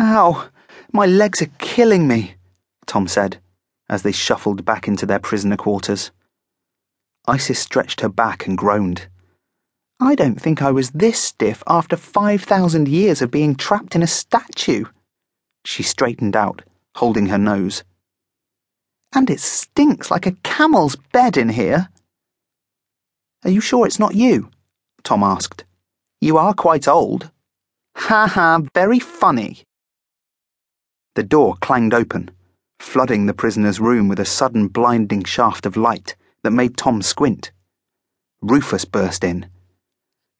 Ow, my legs are killing me, Tom said, as they shuffled back into their prisoner quarters. Isis stretched her back and groaned. I don't think I was this stiff after 5,000 years of being trapped in a statue. She straightened out, holding her nose. And it stinks like a camel's bed in here. Are you sure it's not you? Tom asked. You are quite old. Ha ha, very funny. The door clanged open, flooding the prisoner's room with a sudden blinding shaft of light that made Tom squint. Rufus burst in.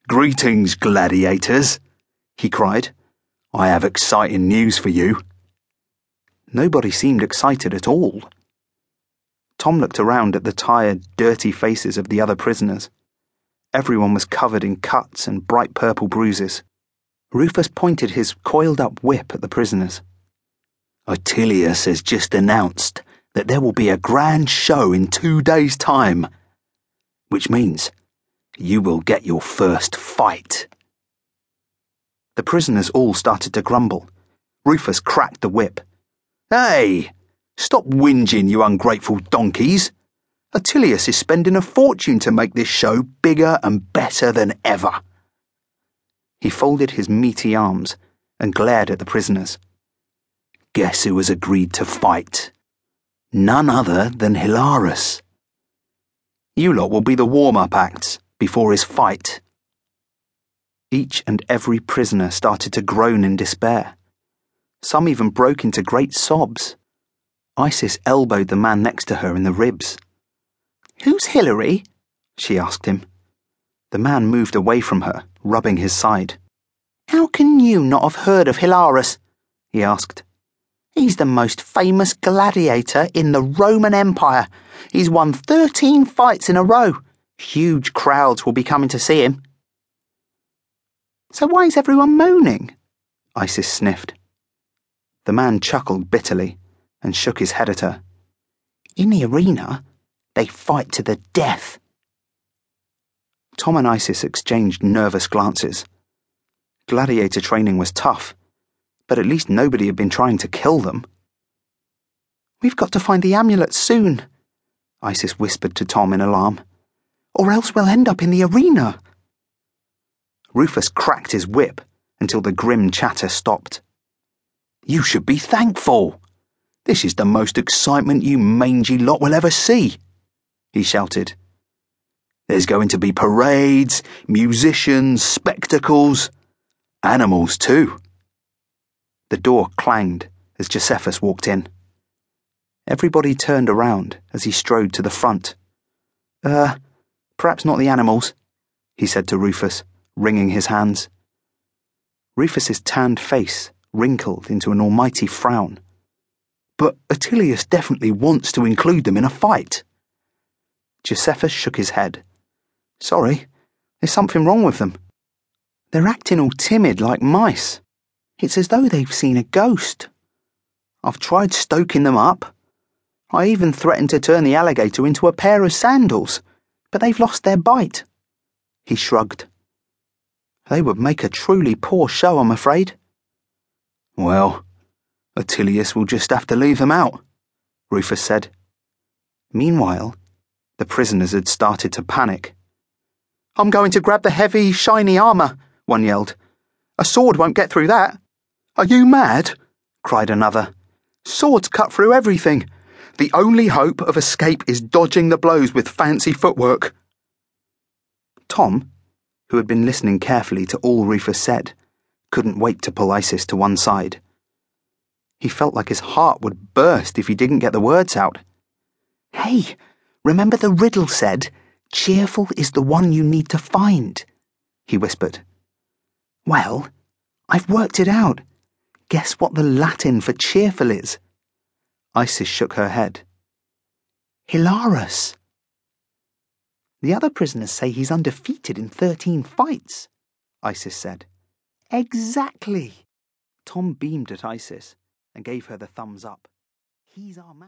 Greetings, gladiators, he cried. I have exciting news for you. Nobody seemed excited at all. Tom looked around at the tired, dirty faces of the other prisoners. Everyone was covered in cuts and bright purple bruises. Rufus pointed his coiled up whip at the prisoners. Attilius has just announced that there will be a grand show in two days' time, which means you will get your first fight. The prisoners all started to grumble. Rufus cracked the whip. Hey! Stop whinging, you ungrateful donkeys! Attilius is spending a fortune to make this show bigger and better than ever. He folded his meaty arms and glared at the prisoners. Guess who has agreed to fight? None other than Hilarus. You lot will be the warm up acts before his fight. Each and every prisoner started to groan in despair. Some even broke into great sobs. Isis elbowed the man next to her in the ribs. Who's Hilary? she asked him. The man moved away from her, rubbing his side. How can you not have heard of Hilarus? he asked. He's the most famous gladiator in the Roman Empire. He's won 13 fights in a row. Huge crowds will be coming to see him. So why is everyone moaning? Isis sniffed. The man chuckled bitterly and shook his head at her. In the arena, they fight to the death. Tom and Isis exchanged nervous glances. Gladiator training was tough, but at least nobody had been trying to kill them. We've got to find the amulet soon, Isis whispered to Tom in alarm or else we'll end up in the arena. Rufus cracked his whip until the grim chatter stopped. You should be thankful. This is the most excitement you mangy lot will ever see, he shouted. There's going to be parades, musicians, spectacles, animals too. The door clanged as Josephus walked in. Everybody turned around as he strode to the front. Uh, Perhaps not the animals, he said to Rufus, wringing his hands. Rufus's tanned face wrinkled into an almighty frown. But Attilius definitely wants to include them in a fight. Josephus shook his head. Sorry, there's something wrong with them. They're acting all timid like mice. It's as though they've seen a ghost. I've tried stoking them up. I even threatened to turn the alligator into a pair of sandals but they've lost their bite. He shrugged. They would make a truly poor show, I'm afraid. Well, Attilius will just have to leave them out, Rufus said. Meanwhile, the prisoners had started to panic. I'm going to grab the heavy, shiny armour, one yelled. A sword won't get through that. Are you mad? cried another. Swords cut through everything. The only hope of escape is dodging the blows with fancy footwork. Tom, who had been listening carefully to all Rufus said, couldn't wait to pull Isis to one side. He felt like his heart would burst if he didn't get the words out. Hey, remember the riddle said, cheerful is the one you need to find, he whispered. Well, I've worked it out. Guess what the Latin for cheerful is? Isis shook her head. Hilarus. The other prisoners say he's undefeated in 13 fights, Isis said. Exactly. Tom beamed at Isis and gave her the thumbs up. He's our man.